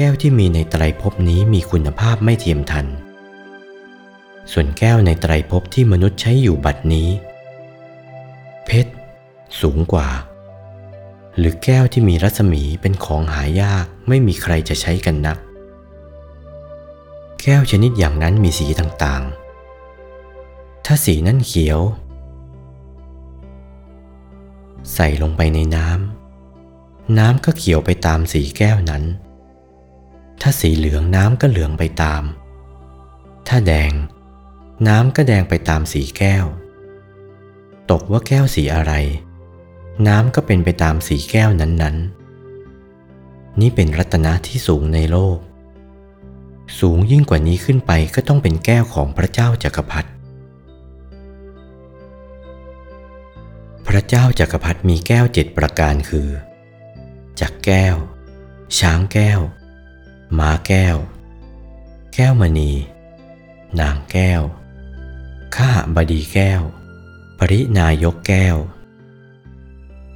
แก้วที่มีในไตรภพนี้มีคุณภาพไม่เทียมทัน ส่วนแก้วในไตรภพที่มนุษย์ใช้อยู่บัดนี้ เพชร สูงกว่า หรือแก้วที่มีรัศมีเป็นของหายากไม่มีใครจะใช้กันนัก แก้วชนิดอย่างนั้นมีสีต่างๆ ถ้าสีนั้นเขียว ใส่ลงไปในน้ำน้ำก็เขียวไปตามสีแก้วนั้น ถ้าสีเหลืองน้ำก็เหลืองไปตาม ถ้าแดง น้ำก็แดงไปตามสีแก้ว ตกว่าแก้วสีอะไร น้ำก็เป็นไปตามสีแก้วนั้นๆ นี่เป็นรัตนะที่สูงในโลก สูงยิ่งกว่านี้ขึ้นไปก็ต้องเป็นแก้วของพระเจ้าจักรพรรดิพระเจ้าจักรพรรดิมีแก้วเจ็ดประการคือ จักแก้ว ช้างแก้ว ม้าแก้ว แก้วมณี นางแก้ว ข้าบดีแก้ว ปรินายกแก้ว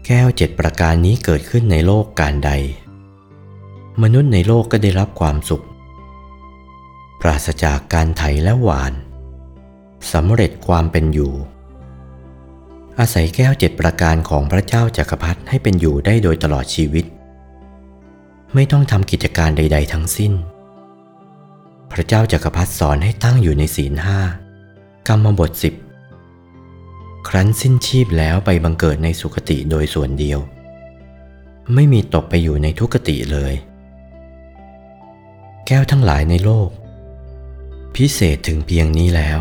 แก้วเจ็ดประการนี้เกิดขึ้นในโลกการใด มนุษย์ในโลกก็ได้รับความสุข ปราศจากการไถและหวานสำเร็จความเป็นอยู่ อาศัยแก้วเจ็ดประการของพระเจ้าจักรพรรดิให้เป็นอยู่ได้โดยตลอดชีวิต ไม่ต้องทำกิจการใด ๆ ทั้งสิ้น พระเจ้าจักรพรรดิสอนให้ตั้งอยู่ในศีลห้ากรรมบทสิบครั้นสิ้นชีพแล้วไปบังเกิดในสุคติโดยส่วนเดียว ไม่มีตกไปอยู่ในทุกติเลย แก้วทั้งหลายในโลก พิเศษถึงเพียงนี้แล้ว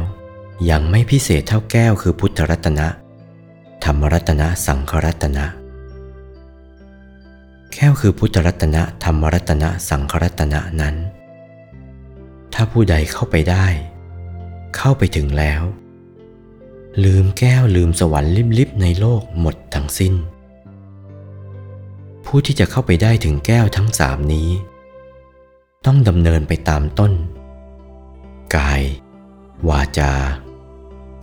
ยังไม่พิเศษเท่าแก้วคือพุทธรัตนะ ธรรมรัตนะ สังขรัตนะ ก้วคือพุทธรัตนะธรรมรัตนะสังขรัตนะนั้น ถ้าผู้ใดเข้าไปได้ เข้าไปถึงแล้ว ลืมแก้วลืมสวรรค์ลิบๆในโลกหมดทั้งสิ้น ผู้ที่จะเข้าไปได้ถึงแก้วทั้งสามนี้ ต้องดำเนินไปตามต้น กาย วาจา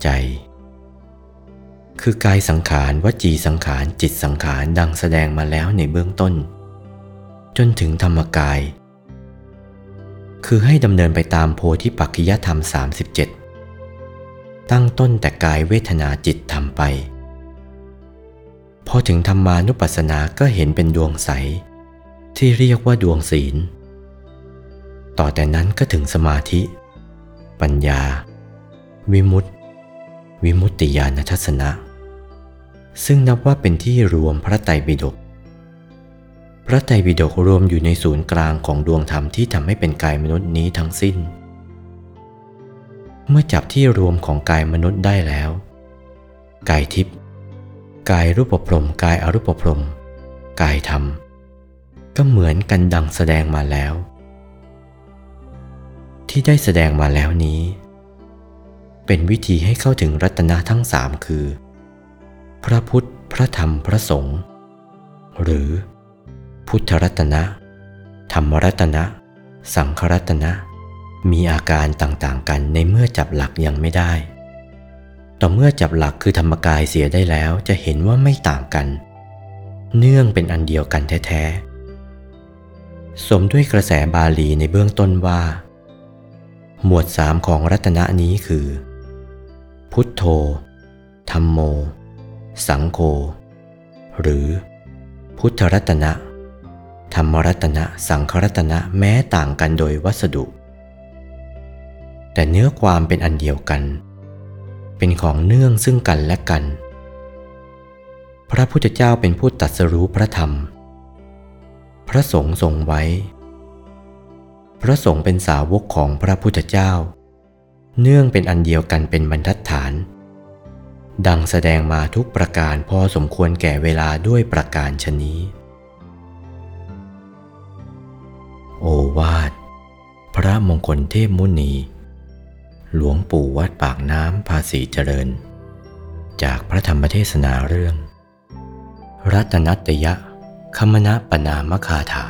ใจ คือกายสังขารวจีสังขารจิตสังขารดังแสดงมาแล้วในเบื้องต้น จนถึงธรรมกาย คือให้ดำเนินไปตามโพธิปักขิยธรรม 37 ตั้งต้นแต่กายเวทนาจิตทำไป พอถึงธรรมานุปัสสนาก็เห็นเป็นดวงใส ที่เรียกว่าดวงศีล ต่อแต่นั้นก็ถึงสมาธิ ปัญญา วิมุตติวิมุตติญาณทัศนะ ซึ่งนับว่าเป็นที่รวมพระไตรปิฎกพระไตรปิฎกรวมอยู่ในศูนย์กลางของดวงธรรมที่ทำให้เป็นกายมนุษย์นี้ทั้งสิ้น เมื่อจับที่รวมของกายมนุษย์ได้แล้ว กายทิพย์กายรูปพรมกายอรูปพรมกายธรรม ก็เหมือนกันดังแสดงมาแล้ว ที่ได้แสดงมาแล้วนี้ เป็นวิธีให้เข้าถึงรัตนะทั้งสามคือ พระพุทธพระธรรมพระสงฆ์หรือ พุทธรัตนะ ธรรมรัตนะ สังขรัตนะ มีอาการต่างๆกันในเมื่อจับหลักยังไม่ได้ ต่อเมื่อจับหลักคือธรรมกายเสียได้แล้วจะเห็นว่าไม่ต่างกัน เนื่องเป็นอันเดียวกันแท้ๆ สมด้วยกระแสบาลีในเบื้องต้นว่า หมวดสามของรัตนะนี้คือ พุทโธ ธรรมโม สังโฆหรือ พุทธรัตนะ ธรรมรัตนะ สังขรัตนะแม้ต่างกันโดยวัสดุ แต่เนื้อความเป็นอันเดียวกัน เป็นของเนื่องซึ่งกันและกัน พระพุทธเจ้าเป็นผู้ตรัสรู้พระธรรม พระสงฆ์ทรงไว้ พระสงฆ์เป็นสาวกของพระพุทธเจ้า เนื่องเป็นอันเดียวกันเป็นบรรทัดฐาน ดังแสดงมาทุกประการพอสมควรแก่เวลาด้วยประการชนี้ โอวาท พระมงคลเทพมุนี หลวงปู่วัดปากน้ำภาษีเจริญ จากพระธรรมเทศนาเรื่อง รัตนัตยะคมณปนามคาถา